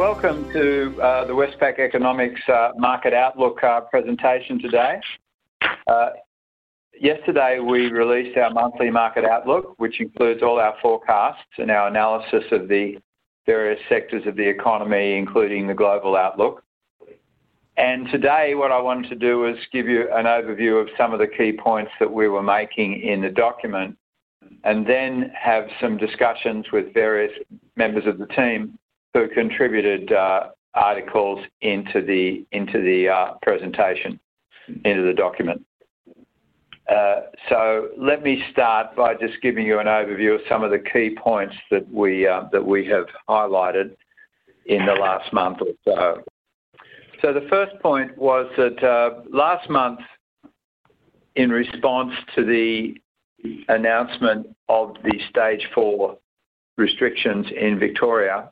welcome to uh, the Westpac Economics uh, Market Outlook uh, presentation today. Uh, yesterday, we released our monthly market outlook, which includes all our forecasts and our analysis of the various sectors of the economy, including the global outlook. And today, what I wanted to do was give you an overview of some of the key points that we were making in the document, and then have some discussions with various members of the team who contributed uh, articles into the into the uh, presentation, into the document. Uh, so let me start by just giving you an overview of some of the key points that we that we have highlighted in the last month or so. So the first point was that last month, in response to the announcement of the stage four restrictions in Victoria,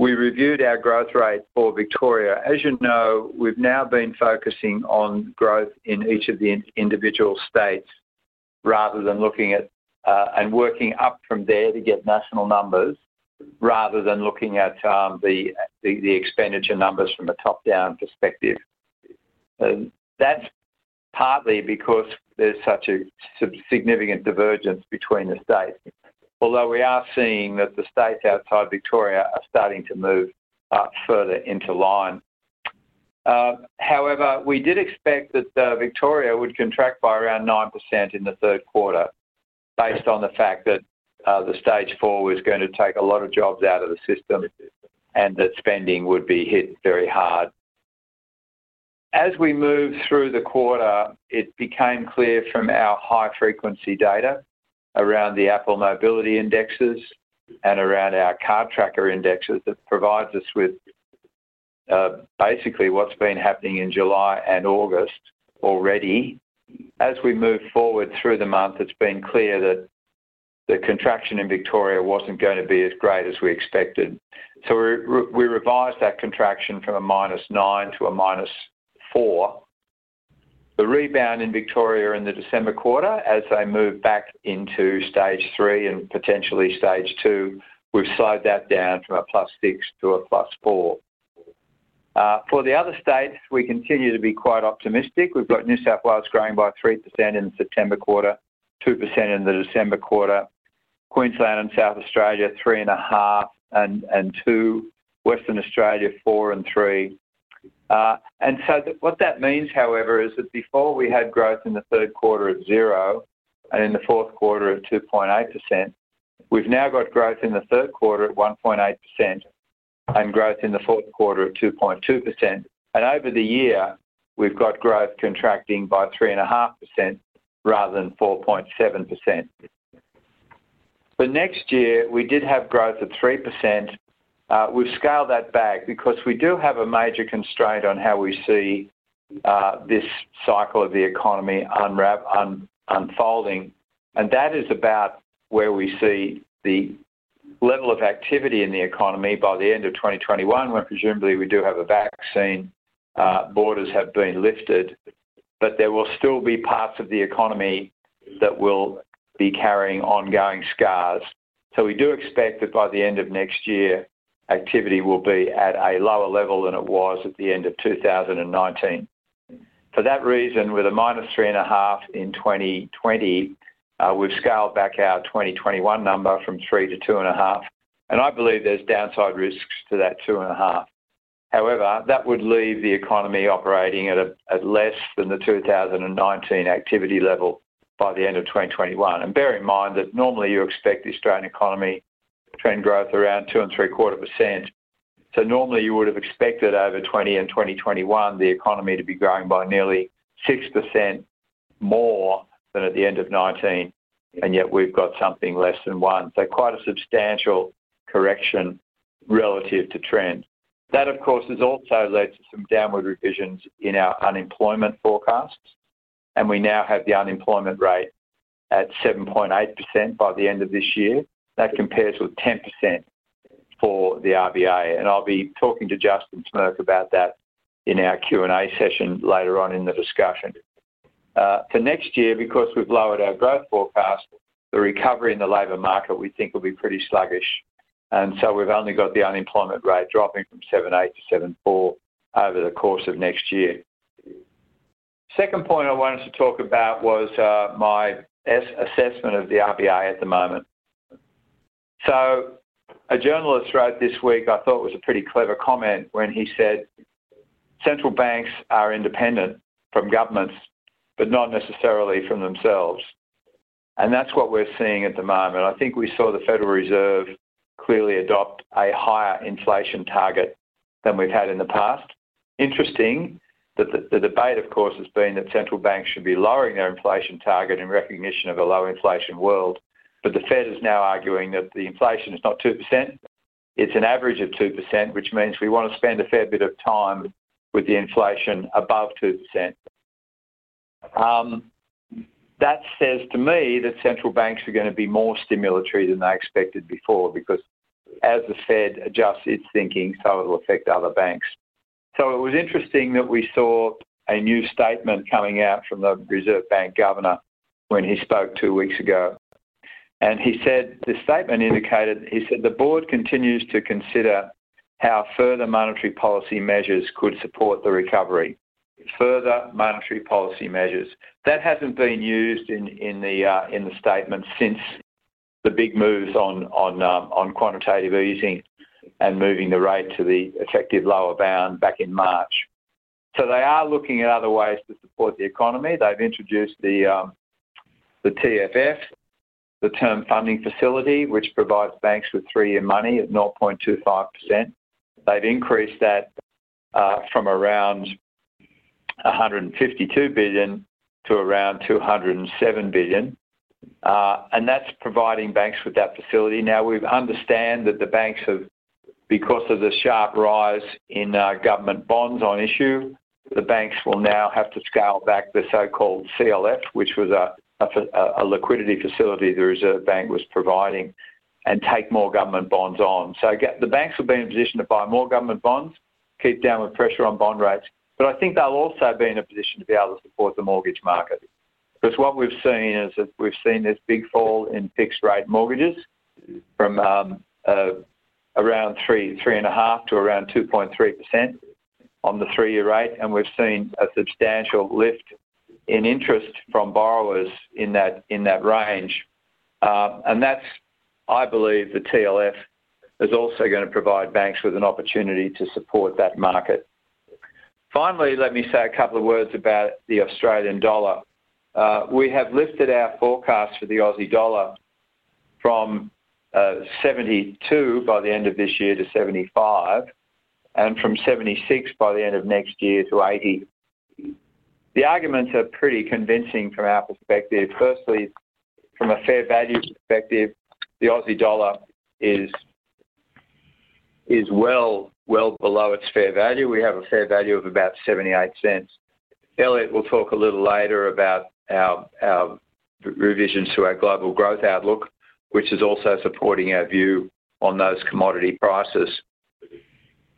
we reviewed our growth rate for Victoria. As you know, we've now been focusing on growth in each of the individual states rather than looking at uh, and working up from there to get national numbers rather than looking at um, the, expenditure numbers from a top-down perspective. That's partly because there's such a significant divergence between the states although we are seeing that the states outside Victoria are starting to move further into line. Uh, however, we did expect that uh, Victoria would contract by around 9% in the third quarter, based on the fact that uh, the stage four was going to take a lot of jobs out of the system and that spending would be hit very hard. As we moved through the quarter, it became clear from our high frequency data around the Apple mobility indexes and around our card tracker indexes that provides us with uh, basically what's been happening in July and August already. As we move forward through the month, it's been clear that the contraction in Victoria wasn't going to be as great as we expected. So we, we revised that contraction from a minus nine to a minus four the rebound in Victoria in the December quarter as they move back into stage three and potentially stage two, we've slowed that down from a plus six to a plus four. Uh, for the other states, we continue to be quite optimistic. We've got New South Wales growing by 3% in the September quarter, 2% in the December quarter. Queensland and South Australia, 3.5 and, and 2. Western Australia, 4 and 3. Uh, and so what that means, however, is that before we had growth in the third quarter at zero and in the fourth quarter at 2.8%, we've now got growth in the third quarter at 1.8% and growth in the fourth quarter at 2.2%. And over the year, we've got growth contracting by 3.5% rather than 4.7%. For next year, we did have growth at 3% uh, we've scaled that back because we do have a major constraint on how we see uh, this cycle of the economy unfolding, and that is about where we see the level of activity in the economy by the end of 2021, when presumably we do have a vaccine, uh, borders have been lifted, but there will still be parts of the economy that will be carrying ongoing scars. So we do expect that by the end of next year, activity will be at a lower level than it was at the end of 2019. For that reason, with a minus 3.5 in 2020, uh, we've scaled back our 2021 number from 3 to 2.5, and I believe there's downside risks to that 2.5. However, that would leave the economy operating at, less than the 2019 activity level by the end of 2021. And bear in mind that normally you expect the Australian economy trend growth around two and three quarter percent. So normally you would have expected over 20 and 2021 the economy to be growing by nearly 6% more than at the end of 19, and yet we've got something less than one. So quite a substantial correction relative to trend. That, of course, has also led to some downward revisions in our unemployment forecasts, and we now have the unemployment rate at 7.8% by the end of this year, that compares with 10% for the RBA. And I'll be talking to Justin Smirk about that in our Q&A session later on in the discussion. Uh, for next year, because we've lowered our growth forecast, the recovery in the labour market we think will be pretty sluggish. and so we've only got the unemployment rate dropping from 7.8 to 7.4 over the course of next year. Second point I wanted to talk about was uh, my assessment of the RBA at the moment. So a journalist wrote this week, I thought was a pretty clever comment when he said, central banks are independent from governments, but not necessarily from themselves. And that's what we're seeing at the moment. I think we saw the Federal Reserve clearly adopt a higher inflation target than we've had in the past. Interesting that the, the, debate, of course, has been that central banks should be lowering their inflation target in recognition of a low inflation world. But the Fed is now arguing that the inflation is not 2%, it's an average of 2%, which means we want to spend a fair bit of time with the inflation above 2%. Um, that says to me that central banks are going to be more stimulatory than they expected before because as the Fed adjusts its thinking, so it'll affect other banks. So it was interesting that we saw a new statement coming out from the Reserve Bank governor when he spoke two weeks ago. And he said, the statement indicated, he said, the board continues to consider how further monetary policy measures could support the recovery. Further monetary policy measures. That hasn't been used in, in, the, uh, in the statement since the big moves on, on, um, on quantitative easing and moving the rate to the effective lower bound back in March. So they are looking at other ways to support the economy. They've introduced the um, the TFF, the Term Funding Facility, which provides banks with three-year money at 0.25%. They've increased that uh, from around 152 billion to around 207 billion. Uh, and that's providing banks with that facility. Now, we understand that the banks have because of the sharp rise in uh, government bonds on issue, the banks will now have to scale back the so-called CLF, which was a, a, liquidity facility the Reserve Bank was providing, and take more government bonds on. So the banks will be in a position to buy more government bonds, keep downward pressure on bond rates, but I think they'll also be in a position to be able to support the mortgage market. Because what we've seen is that we've seen this big fall in fixed rate mortgages from um, uh, around three, three and a half to around 2.3% on the three-year rate, and we've seen a substantial lift in interest from borrowers in that in that range. Uh, and that's, I believe, the TLF is also going to provide banks with an opportunity to support that market. Finally, let me say a couple of words about the Australian dollar. Uh, we have lifted our forecast for the Aussie dollar from uh, 72 by the end of this year to 75, and from 76 by the end of next year to 80. The arguments are pretty convincing from our perspective. Firstly, from a fair value perspective, the Aussie dollar is is well well below its fair value. We have a fair value of about 78 cents. Elliot will talk a little later about our our revisions to our global growth outlook which is also supporting our view on those commodity prices.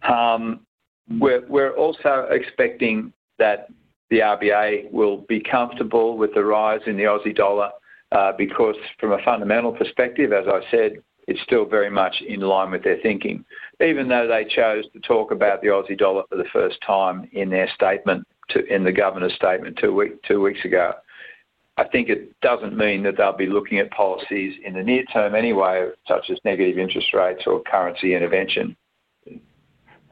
Um, we're also expecting that the RBA will be comfortable with the rise in the Aussie dollar uh, because from a fundamental perspective, as I said, it's still very much in line with their thinking, even though they chose to talk about the Aussie dollar for the first time in their statement, in the governor's statement two weeks ago. I think it doesn't mean that they'll be looking at policies in the near term anyway, such as negative interest rates or currency intervention.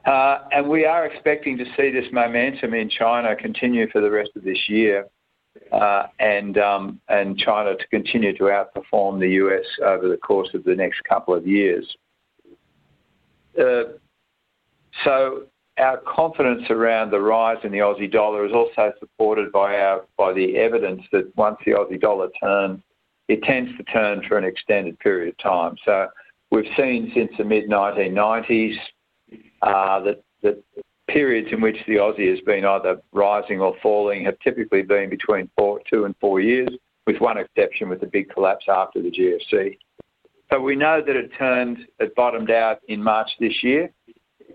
Uh, and we are expecting to see this momentum in China continue for the rest of this year, uh, and um, and China to continue to outperform the US over the course of the next couple of years. Uh, so our confidence around the rise in the Aussie dollar is also supported by our by the evidence that once the Aussie dollar turns, it tends to turn for an extended period of time. So we've seen since the mid 1990s uh, that that periods in which the Aussie has been either rising or falling have typically been between two and four years, with one exception with the big collapse after the GFC. So we know that it turned, it bottomed out in March this year.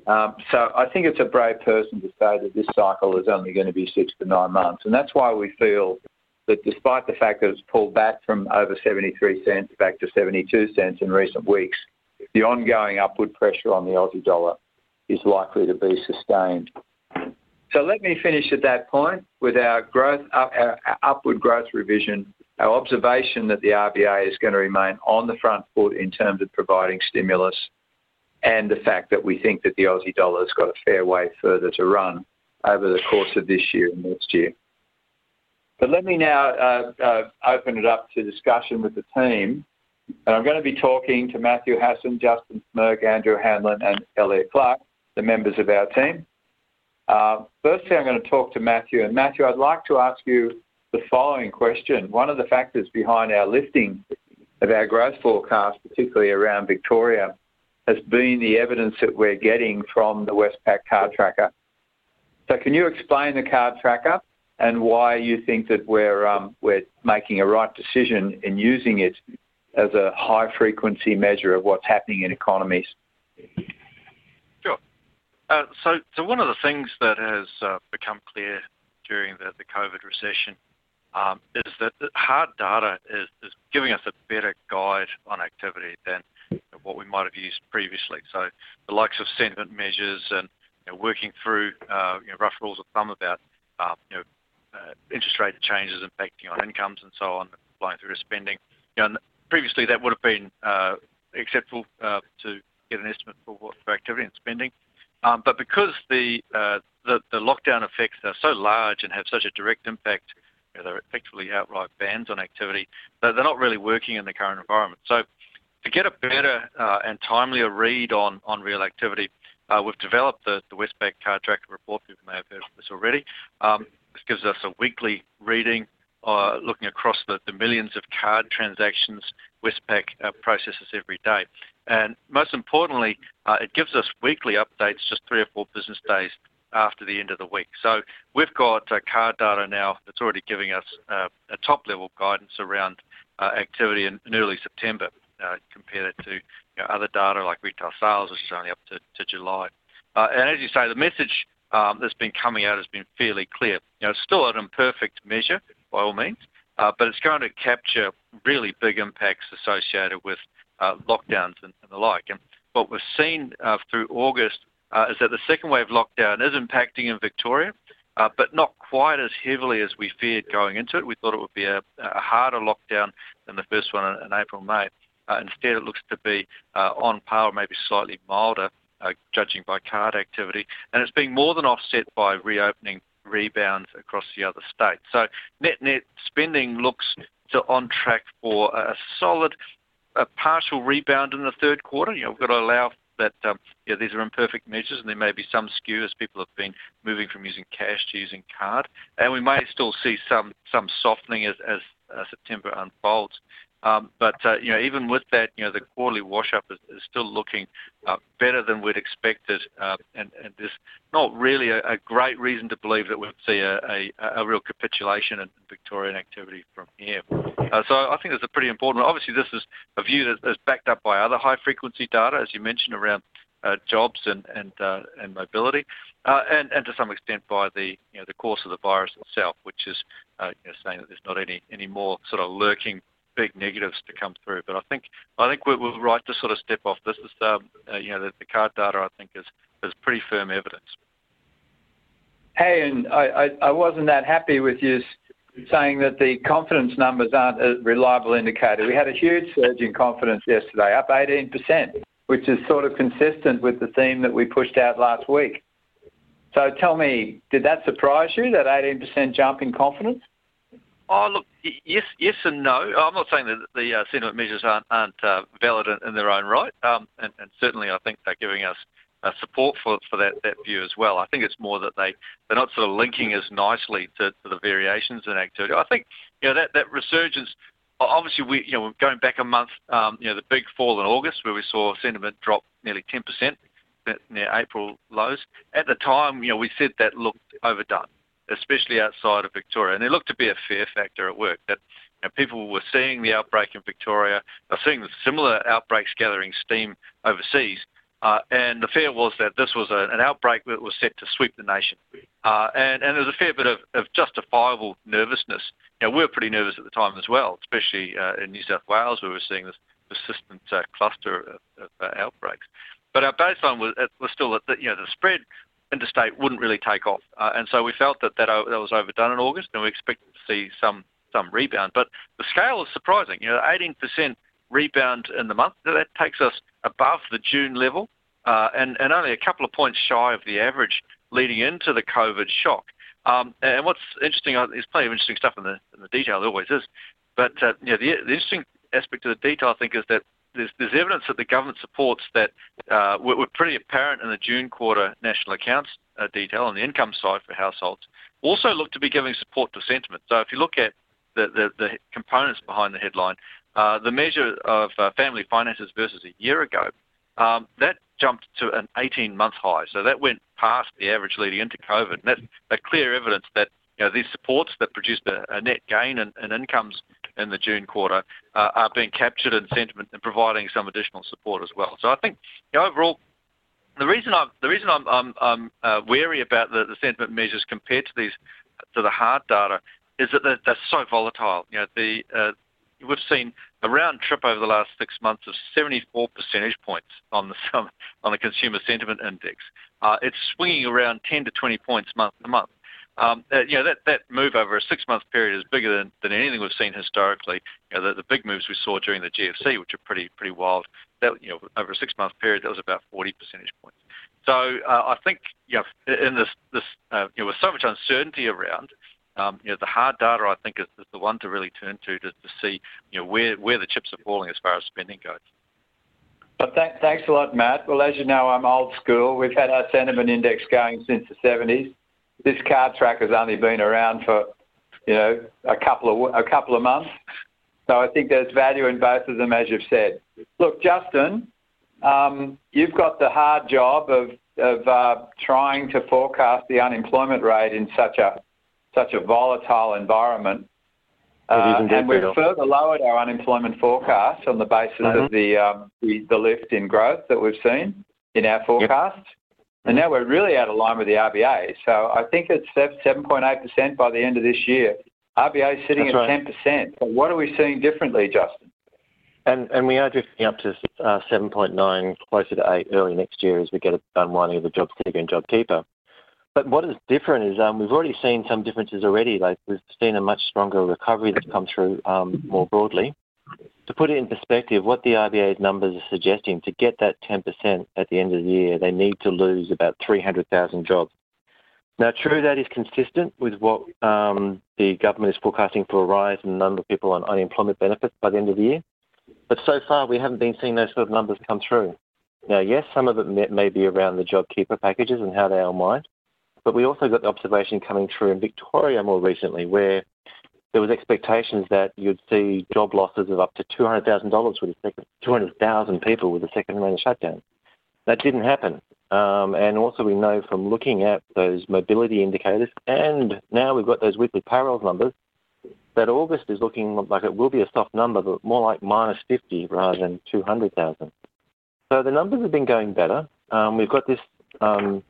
Um, so I think it's a brave person to say that this cycle is only going to be six to nine months, and that's why we feel that despite the fact that it's pulled back from over 73 cents back to 72 cents in recent weeks, the ongoing upward pressure on the Aussie dollar is likely to be sustained. So let me finish at that point with our growth, our upward growth revision, our observation that the RBA is going to remain on the front foot in terms of providing stimulus, and the fact that we think that the Aussie dollar has got a fair way further to run over the course of this year and next year. But let me now uh, uh, open it up to discussion with the team. And I'm going to be talking to Matthew Hassan, Justin Smirk, Andrew Hanlon, and Elliot Clarke, the members of our team. Uh, firstly, I'm going to talk to Matthew. And Matthew, I'd like to ask you the following question. One of the factors behind our lifting of our growth forecast, particularly around Victoria, has been the evidence that we're getting from the Westpac card tracker. So can you explain the card tracker and why you think that we're um, we're making a right decision in using it as a high frequency measure of what's happening in economies? Uh, so, one of the things that has uh, become clear during the, COVID recession um, is that hard data is, giving us a better guide on activity than what we might have used previously. So the likes of sentiment measures and you know, working through uh, you know, rough rules of thumb about uh, you know, interest rate changes impacting on incomes and so on, flowing through to spending. You know, previously that would have been acceptable to get an estimate for, what, for activity and spending. Um, but because the, uh, the, the lockdown effects are so large and have such a direct impact, you know, they're effectively outright bans on activity. They're not really working in the current environment. So to get a better uh, and timelier read on, on real activity, uh, we've developed the, the Westpac Card Tracker report. People may have heard of this already. Um, this gives us a weekly reading uh, looking across the, the, millions of card transactions Westpac uh, processes every day. And most importantly, uh, it gives us weekly updates just three or four business days after the end of the week. So we've got uh, card data now that's already giving us uh, a top level guidance around activity in, in early September uh, compare that to you know, other data like retail sales, which is only up to, to July. Uh, and as you say, the message um, that's been coming out has been fairly clear. You know, it's still an imperfect measure by all means, uh, but it's going to capture really big impacts associated with uh, lockdowns and, and, the like. And what we've seen uh, through August uh, is that the second wave lockdown is impacting in Victoria, uh, but not quite as heavily as we feared going into it. We thought it would be a, a harder lockdown than the first one in, in April, May. Uh, instead, it looks to be uh, on par, maybe slightly milder, judging by card activity, and it's being more than offset by reopening rebounds across the other states. So net net spending looks to on track for a solid, a partial rebound in the third quarter. You know, we've got to allow that um, yeah, these are imperfect measures and there may be some skew as people have been moving from using cash to using card. And we may still see some some softening as, as uh, September unfolds. Um, but uh, even with that, the quarterly wash-up is, still looking uh, better than we'd expected, uh, and, there's not really a, great reason to believe that we'd see a, real capitulation in Victorian activity from here. So I think it's a pretty important. Obviously, this is a view that is backed up by other high-frequency data, as you mentioned, around jobs and mobility, and to some extent by the course of the virus itself, which is saying that there's not any more sort of lurking big negatives to come through. But I think I think we're, right to sort of step off. This is um, uh, you know the, card data I think is pretty firm evidence. Hey, and I wasn't that happy with you saying that the confidence numbers aren't a reliable indicator. We had a huge surge in confidence yesterday, up 18%, which is sort of consistent with the theme that we pushed out last week. So tell me, did that surprise you, that 18% jump in confidence? Oh, look, yes, yes and no. I'm not saying that the uh, sentiment measures aren't, aren't uh, valid in, in, their own right, um, and, and, certainly I think they're giving us uh, support for, for that, that view as well. I think it's more that they they're not sort of linking as nicely to, to the variations in activity. I think you know that that resurgence. Obviously, we you know going back a month, um, you know the big fall in August where we saw sentiment drop nearly 10% near April lows. At the time, you know we said that looked overdone especially outside of Victoria. And there looked to be a fear factor at work that you know, people were seeing the outbreak in Victoria, they seeing similar outbreaks gathering steam overseas. Uh, and the fear was that this was a, an outbreak that was set to sweep the nation. Uh, and, and there was a fair bit of, of justifiable nervousness. Know, we were pretty nervous at the time as well, especially uh, in New South Wales, where we were seeing this, persistent uh, cluster of, of uh, outbreaks. But our baseline was, was still that you know the spread interstate wouldn't really take off, uh, and so we felt that, that that was overdone in August, and we expected to see some some rebound. But the scale is surprising. You know, 18% rebound in the month that takes us above the June level, uh, and and only a couple of points shy of the average leading into the COVID shock. Um, and what's interesting, uh, there's plenty of interesting stuff in the, in the detail, there always is. But uh, you know, the, the interesting aspect of the detail, I think, is that there's, there's evidence that the government supports that uh, were, were, pretty apparent in the June quarter national accounts uh, detail on the income side for households. Also look to be giving support to sentiment. So if you look at the, the, the components behind the headline, uh, the measure of uh, family finances versus a year ago, um, that jumped to an 18-month high. So that went past the average leading into COVID. And that's a clear evidence that you know, these supports that produced a, a net gain in, in incomes in the June quarter uh, are being captured in sentiment and providing some additional support as well. So I think overall, the reason I'm uh, wary about the, sentiment measures compared to the hard data is that they're, so volatile. Uh, we've seen a round trip over the last six months of 74 percentage points on the on the consumer sentiment index. It's swinging around 10 to 20 points month to month. Um, uh, you know, that, that move over a six-month period is bigger than, than anything we've seen historically. You know, the, the big moves we saw during the GFC, which are pretty pretty wild, that you know, over a six-month period, that was about 40 percentage points. So uh, I think you know, in this this uh, you know, with so much uncertainty around, um, you know, the hard data I think is, is the one to really turn to, to to see you know where where the chips are falling as far as spending goes. But th- thanks a lot, Matt. Well, as you know, I'm old school. We've had our sentiment index going since the 70s this card track has only been around for, you know, a couple of a couple of months. So I think there's value in both of them, as you've said. Look, Justin, um, you've got the hard job of of uh, trying to forecast the unemployment rate in such a such a volatile environment. Uh, and we've further lowered our unemployment forecast on the basis mm-hmm. of the, um, the, the lift in growth that we've seen in our forecast. Yep. And now we're really out of line with the RBA. So I think it's 7.8% by the end of this year. RBA is sitting That's at right. 10%. So what are we seeing differently, Justin? And and we are drifting up to uh, 7.9, closer to 8 early next year as we get unwinding of the job seeker and job keeper. But what is different is um, we've already seen some differences already. Like we've seen a much stronger recovery that's come through um, more broadly. To put it in perspective, what the RBA's numbers are suggesting, to get that 10% at the end of the year, they need to lose about 300,000 jobs. Now, true, that is consistent with what um, the government is forecasting for a rise in the number of people on unemployment benefits by the end of the year. But so far, we haven't been seeing those sort of numbers come through. Now, yes, some of it may, may be around the JobKeeper packages and how they unwind, but we also got the observation coming through in Victoria more recently, where there was expectations that you'd see job losses of up to $200,000 with a second, 200,000 people with a second round of shutdown. That didn't happen. Um, and also we know from looking at those mobility indicators, and now we've got those weekly payrolls numbers, that August is looking like it will be a soft number, but more like minus 50 rather than 200,000. So the numbers have been going better. Um, we've got this um,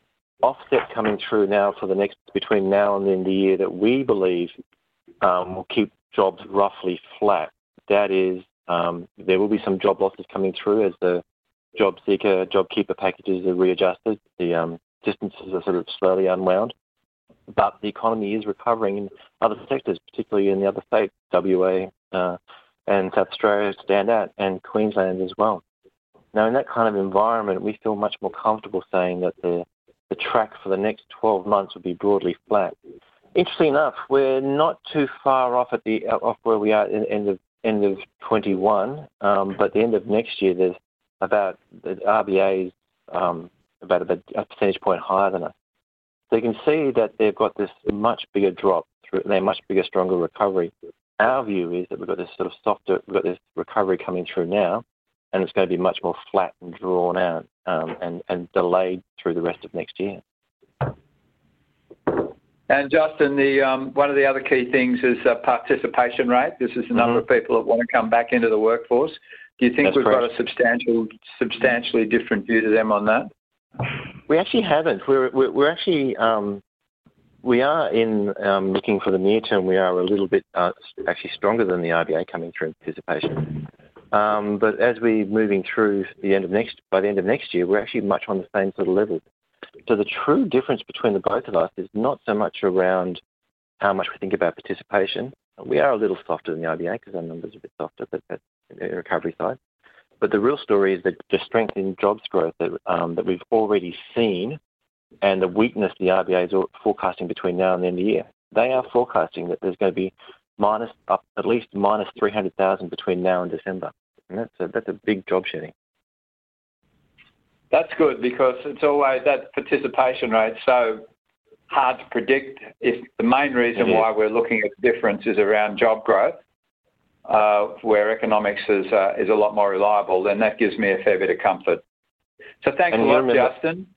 offset coming through now for the next between now and the end of the year that we believe um, will keep jobs roughly flat. That is, um, there will be some job losses coming through as the job seeker, job keeper packages are readjusted. The um, distances are sort of slowly unwound. But the economy is recovering in other sectors, particularly in the other states, WA uh, and South Australia stand out, and Queensland as well. Now, in that kind of environment, we feel much more comfortable saying that the, the track for the next 12 months will be broadly flat. Interesting enough, we're not too far off at the off where we are in end of end of 21, um, but the end of next year, there's about the RBA is um, about a, a percentage point higher than us. So you can see that they've got this much bigger drop through, they're much bigger, stronger recovery. Our view is that we've got this sort of softer, we've got this recovery coming through now, and it's going to be much more flat and drawn out um, and, and delayed through the rest of next year. And Justin, the um, one of the other key things is uh, participation rate. This is the number mm-hmm. of people that want to come back into the workforce. Do you think we've got a substantial, substantially different view to them on that? We actually haven't. We're we're, we're actually um, we are in um, looking for the near term. We are a little bit uh, actually stronger than the RBA coming through participation. Um, but as we're moving through the end of next, by the end of next year, we're actually much on the same sort of level. So the true difference between the both of us is not so much around how much we think about participation. We are a little softer than the RBA because our numbers are a bit softer, but that's the recovery side. But the real story is that the strength in jobs growth that, um, that we've already seen and the weakness the RBA is forecasting between now and the end of the year. They are forecasting that there's going to be minus up at least minus 300,000 between now and December. And that's a, that's a big job shedding. That's good because it's always that participation rate so hard to predict. If the main reason why we're looking at the difference is around job growth, uh, where economics is uh, is a lot more reliable, then that gives me a fair bit of comfort. So thanks a lot, Justin.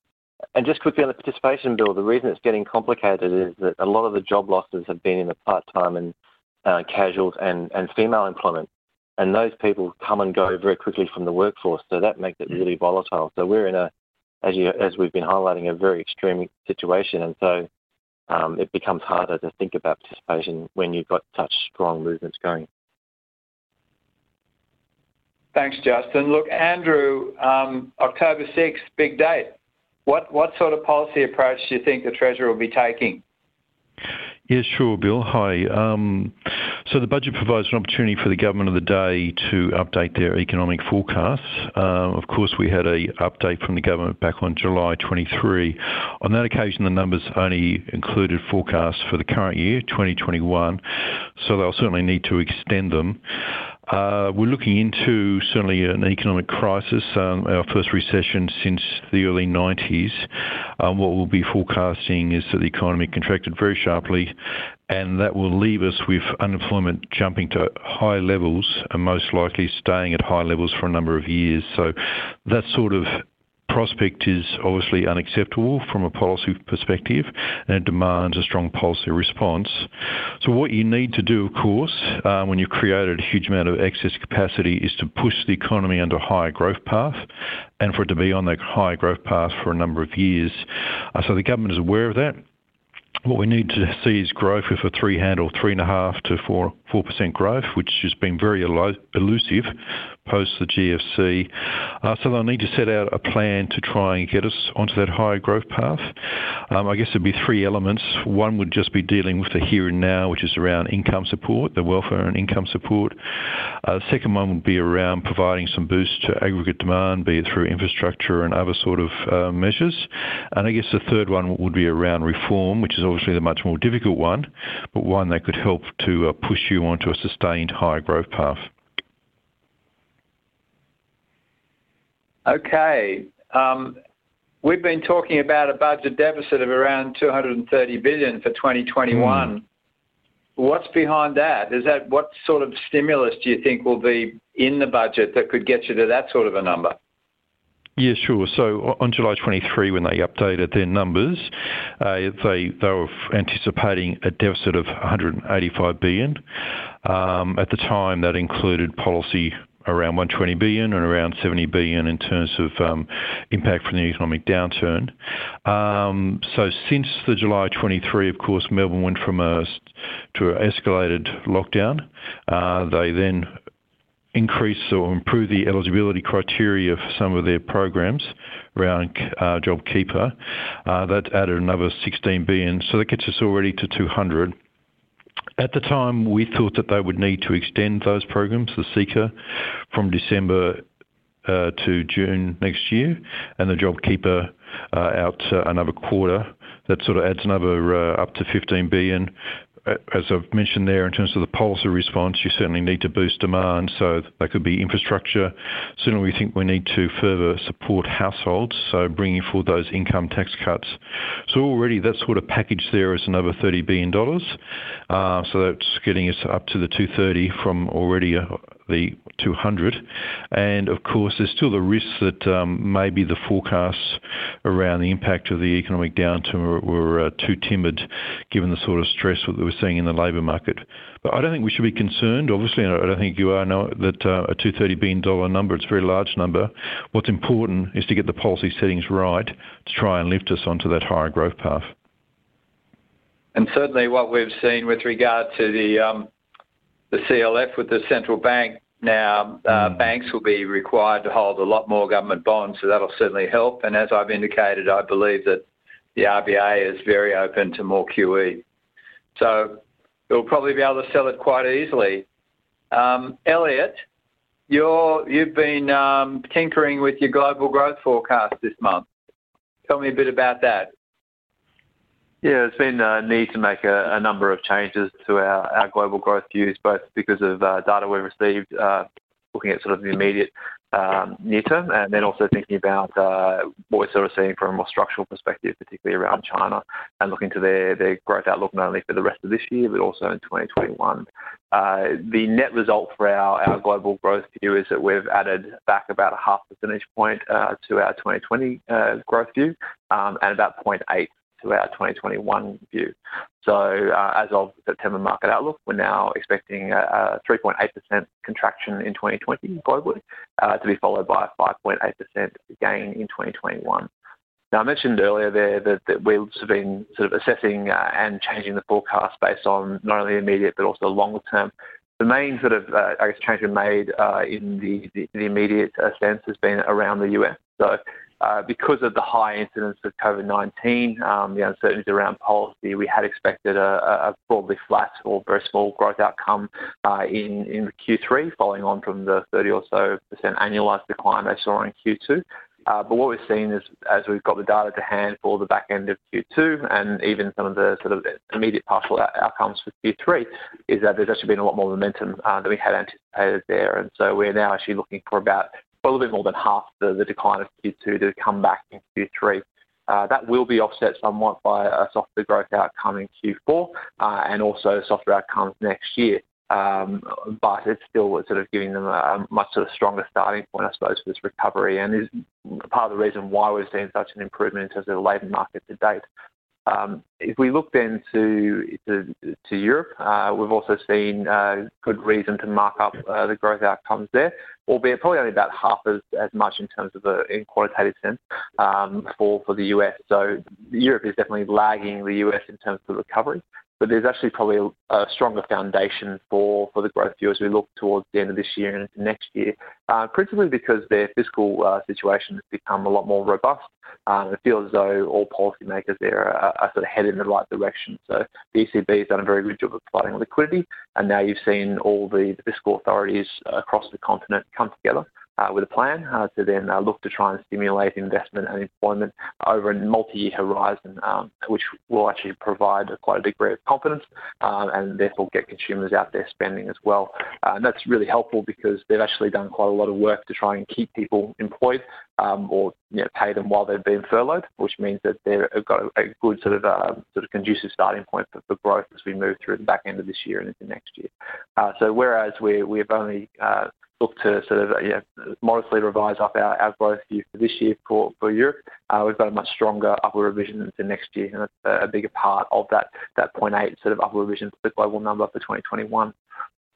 And just quickly on the participation bill, the reason it's getting complicated is that a lot of the job losses have been in the part-time and uh, casuals and, and female employment. And those people come and go very quickly from the workforce, so that makes it really volatile. So we're in a, as you as we've been highlighting, a very extreme situation, and so um, it becomes harder to think about participation when you've got such strong movements going. Thanks, Justin. Look, Andrew, um, October 6th, big date. What what sort of policy approach do you think the Treasurer will be taking? Yes, sure, Bill. Hi. Um, so the budget provides an opportunity for the government of the day to update their economic forecasts. Uh, of course, we had a update from the government back on July 23. On that occasion, the numbers only included forecasts for the current year, 2021, so they'll certainly need to extend them. Uh, we're looking into certainly an economic crisis, um, our first recession since the early 90s. Um, what we'll be forecasting is that the economy contracted very sharply, and that will leave us with unemployment jumping to high levels and most likely staying at high levels for a number of years. So that sort of prospect is obviously unacceptable from a policy perspective and it demands a strong policy response. So, what you need to do, of course, uh, when you've created a huge amount of excess capacity, is to push the economy under a higher growth path and for it to be on that higher growth path for a number of years. Uh, so, the government is aware of that what we need to see is growth with a three handle, three and a half to four four percent growth, which has been very elusive post the GFC. Uh, so they'll need to set out a plan to try and get us onto that higher growth path. Um, I guess there'd be three elements. One would just be dealing with the here and now, which is around income support, the welfare and income support. Uh, the second one would be around providing some boost to aggregate demand, be it through infrastructure and other sort of uh, measures. And I guess the third one would be around reform, which is obviously the much more difficult one, but one that could help to uh, push you onto a sustained higher growth path. Okay. Um, we've been talking about a budget deficit of around 230 billion for 2021. Mm. What's behind that? Is that what sort of stimulus do you think will be in the budget that could get you to that sort of a number? Yeah, sure. So on July 23, when they updated their numbers, uh, they they were anticipating a deficit of 185 billion. Um, at the time, that included policy around 120 billion and around 70 billion in terms of um, impact from the economic downturn. Um, so since the July 23, of course, Melbourne went from a to an escalated lockdown. Uh, they then increase or improve the eligibility criteria for some of their programs around uh, JobKeeper. Uh, that added another 16 billion, so that gets us already to 200. At the time, we thought that they would need to extend those programs, the Seeker, from December uh, to June next year, and the JobKeeper uh, out uh, another quarter. That sort of adds another up to 15 billion as I've mentioned there, in terms of the policy response, you certainly need to boost demand. So that could be infrastructure. Certainly, we think we need to further support households, so bringing forward those income tax cuts. So already that sort of package there is another $30 billion. Uh, so that's getting us up to the 230 from already a, the 200. And of course, there's still the risk that um, maybe the forecasts around the impact of the economic downturn were, were uh, too timid, given the sort of stress that we're seeing in the labour market. But I don't think we should be concerned. Obviously, and I don't think you are. Know that uh, a 230 billion dollar number, it's a very large number. What's important is to get the policy settings right to try and lift us onto that higher growth path. And certainly, what we've seen with regard to the um, the CLF with the central bank Now, uh, mm. banks will be required to hold a lot more government bonds, so that'll certainly help. And as I've indicated, I believe that the RBA is very open to more QE. So you'll probably be able to sell it quite easily. Um, Elliot, you're, you've been um, tinkering with your global growth forecast this month. Tell me a bit about that. Yeah, it's been a need to make a, a number of changes to our, our global growth views, both because of uh, data we've received, uh, looking at sort of the immediate um, near term, and then also thinking about uh, what we're sort of seeing from a more structural perspective, particularly around China, and looking to their, their growth outlook not only for the rest of this year, but also in 2021. Uh, the net result for our, our global growth view is that we've added back about a half percentage point uh, to our 2020 uh, growth view um, and about 0.8 to our 2021 view. So uh, as of September market outlook, we're now expecting a 3.8% contraction in 2020 globally, uh, to be followed by a 5.8% gain in 2021. Now, I mentioned earlier there that, we've been sort of assessing uh, and changing the forecast based on not only immediate but also longer term. The main sort of, I guess, change we made in the, immediate sense has been around the US. Uh, because of the high incidence of COVID-19, um, the uncertainties around policy, we had expected a broadly flat or very small growth outcome uh, in Q3, following on from the 30 or so percent annualized decline they saw in Q2. Uh, but what we've seen is, as we've got the data to hand for the back end of Q2 and even some of the sort of immediate partial outcomes for Q3, is that there's actually been a lot more momentum than we had anticipated there. And so we're now actually looking for about a little bit more than half the, decline of Q2 to come back in Q3. Uh, that will be offset somewhat by a softer growth outcome in Q4 uh, and also softer outcomes next year. Um, but it's still sort of giving them a, much sort of stronger starting point, I suppose, for this recovery, and is part of the reason why we've seen such an improvement in terms of the labour market to date. Um, if we look then to Europe, uh, we've also seen uh, good reason to mark up uh, the growth outcomes there, albeit probably only about half as, much in terms of a in qualitative sense um, for for the US. So Europe is definitely lagging the US in terms of recovery but there's actually probably a, stronger foundation for, the growth view as we look towards the end of this year and into next year, uh, principally because their fiscal uh, situation has become a lot more robust. Um, it feels as though all policymakers there are, sort of headed in the right direction. So the ECB has done a very good job of providing liquidity, and now you've seen all the, fiscal authorities across the continent come together with a plan uh, to then uh, look to try and stimulate investment and employment over a multi-year horizon, um, which will actually provide quite a degree of confidence and therefore get consumers out there spending as well. that's really helpful because they've actually done quite a lot of work to try and keep people employed um, or pay them while they've been furloughed, which means that they've got a, good sort of uh, sort of conducive starting point for, growth as we move through the back end of this year and into next year. Uh, so whereas we we've only uh, look to sort of yeah, modestly revise up our, growth view for this year for, for Europe. Uh, we've got a much stronger upward revision into next year, and that's a, bigger part of that that 0.8 sort of upward revision for the global number for 2021.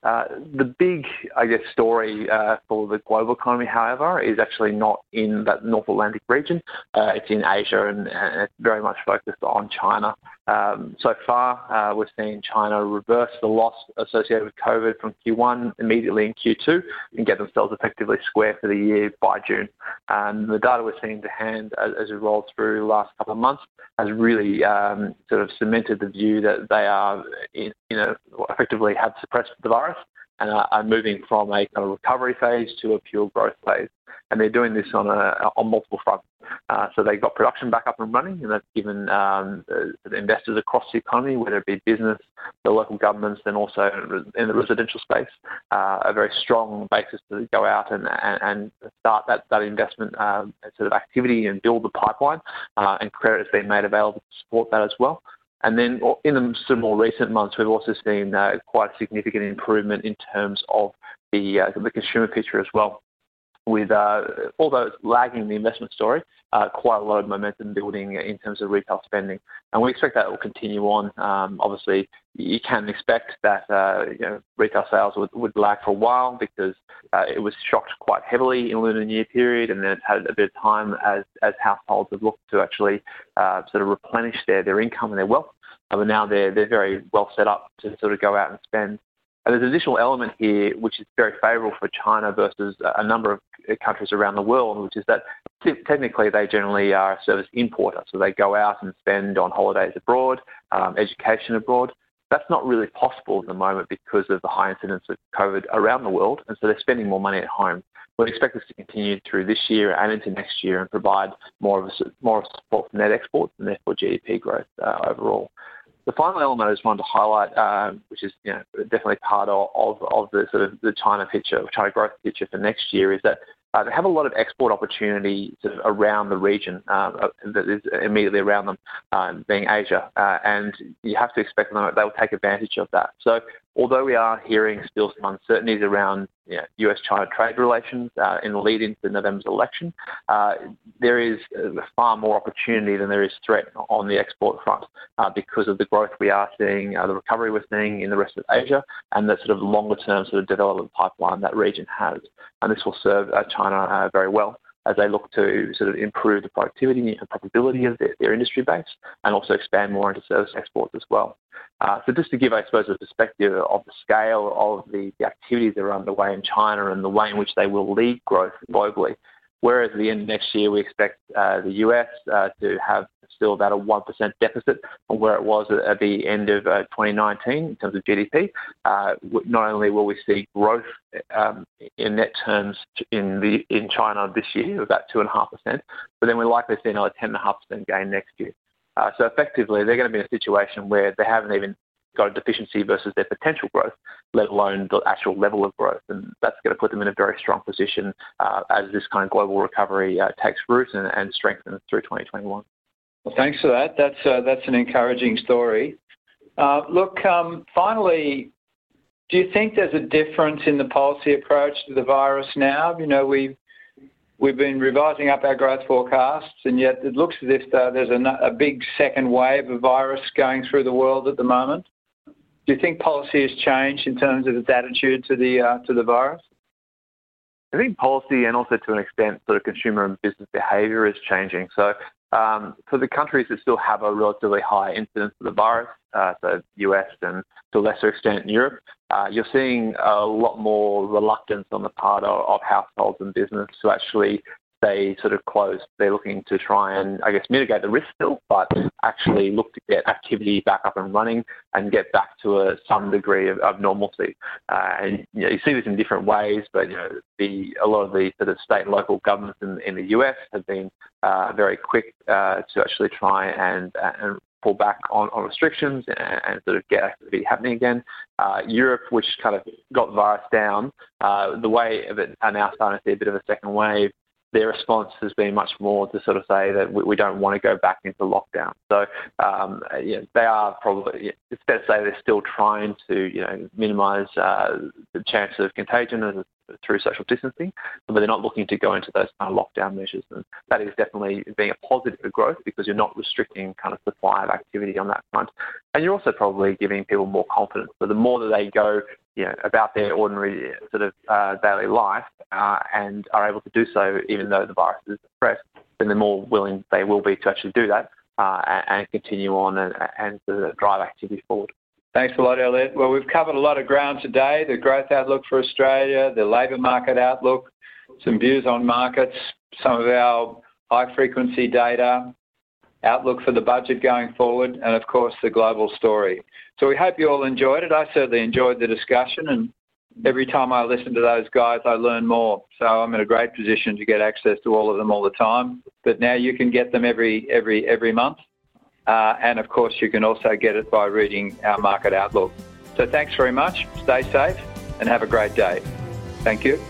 Uh, the big, I guess, story uh, for the global economy, however, is actually not in that North Atlantic region. It's in Asia and, it's very much focused on China. Um, so far, uh, we're seeing China reverse the loss associated with COVID from Q1 immediately in Q2 and get themselves effectively square for the year by June. And the data we're seeing to hand as, it rolls through the last couple of months has really um, sort of cemented the view that they are, effectively have suppressed the virus and are moving from a kind of recovery phase to a pure growth phase. And they're doing this on a, on multiple fronts. Uh, so they've got production back up and running, and that's given um, the, investors across the economy, whether it be business, the local governments, then also in the residential space, uh, a very strong basis to go out and, and, and start that, that investment um, sort of activity and build the pipeline. Uh, and credit has been made available to support that as well. And then in the sort of more recent months, we've also seen uh, quite a significant improvement in terms of the uh, the consumer picture as well. With uh, although it's lagging the investment story, uh, quite a lot of momentum building in terms of retail spending, and we expect that will continue on. Um, obviously, you can expect that uh, retail sales would, lag for a while because it was shocked quite heavily in the Lunar New Year period, and then it's had a bit of time as as households have looked to actually sort of replenish their, their income and their wealth. But now they're very well set up to sort of go out and spend. And there's an additional element here which is very favourable for China versus a number of countries around the world, which is that technically they generally are a service importer. So they go out and spend on holidays abroad, um, education abroad. That's not really possible at the moment because of the high incidence of COVID around the world, and so they're spending more money at home. We expect this to continue through this year and into next year and provide more of a, more support for net exports and therefore GDP growth uh, overall. The final element I just wanted to highlight, um, which is you know, definitely part of, of, of the sort of the China picture, China growth picture for next year, is that uh, they have a lot of export opportunity sort of around the region um, uh, that is immediately around them, being Asia, uh, and you have to expect them that they will take advantage of that. So although we are hearing still some uncertainties around you know, US-China trade relations uh, in the lead into November's election, uh, there is uh, far more opportunity than there is threat on the export front uh, because of the growth we are seeing, uh, the recovery we're seeing in the rest of Asia, and the sort of longer-term sort of development pipeline that region has. And this will serve uh, China very well as they look to sort of improve the productivity and profitability of their, their industry base and also expand more into service exports as well. Uh, so just to give, I suppose, a perspective of the scale of the, activities that are underway in China and the way in which they will lead growth globally, whereas at the end of next year we expect uh, the US uh, to have still about a 1% deficit from where it was at the end of uh, 2019 in terms of GDP. Not only will we see growth um, in net terms in the in China this year of about 2.5%, but then we're likely to see another 10.5% gain next year. Uh, so effectively, they're going to be in a situation where they haven't even got a deficiency versus their potential growth, let alone the actual level of growth. And that's going to put them in a very strong position uh, as this kind of global recovery uh, takes root and, and strengthens through 2021. Well, thanks for that. That's uh, that's an encouraging story. Uh, look, um, finally, do you think there's a difference in the policy approach to the virus now? You know, we've we've been revising up our growth forecasts, and yet it looks as if uh, there's a, big second wave of virus going through the world at the moment. Do you think policy has changed in terms of its attitude to the uh, virus? I think policy and also to an extent sort of consumer and business behaviour is changing. So um, for the countries that still have a relatively high incidence of the virus, so US and to a lesser extent in Europe, uh, you're seeing a lot more reluctance on the part of, households and business to actually stay sort of closed. They're looking to try and, I guess, mitigate the risk still, but actually look to get activity back up and running and get back to a, some degree of, normalcy. Uh, and you, see this in different ways, but a lot of the sort of state and local governments in, the US have been uh, very quick uh, to actually try and pull back on, on restrictions and, and, sort of get activity happening again. Uh, Europe, which kind of got virus down, uh, the way of it are now starting to see a bit of a second wave their response has been much more to sort of say that we, we don't want to go back into lockdown. So um, you know, they are probably, it's fair to say they're still trying to you know minimise uh, the chance of contagion through social distancing, but they're not looking to go into those kind of lockdown measures. And that is definitely being a positive for growth because you're not restricting kind of supply of activity on that front. And you're also probably giving people more confidence. So the more that they go you know, about their ordinary sort of uh, daily life uh, and are able to do so even though the virus is suppressed, then the more willing they will be to actually do that uh, and, continue on and, and drive activity forward. Thanks a lot, Elliot. Well, we've covered a lot of ground today, the growth outlook for Australia, the labour market outlook, some views on markets, some of our high frequency data, outlook for the budget going forward, and of course the global story. So we hope you all enjoyed it. I certainly enjoyed the discussion, and every time I listen to those guys, I learn more. So I'm in a great position to get access to all of them all the time. But now you can get them every month, uh, and of course you can also get it by reading our market outlook. So thanks very much. Stay safe and have a great day. Thank you.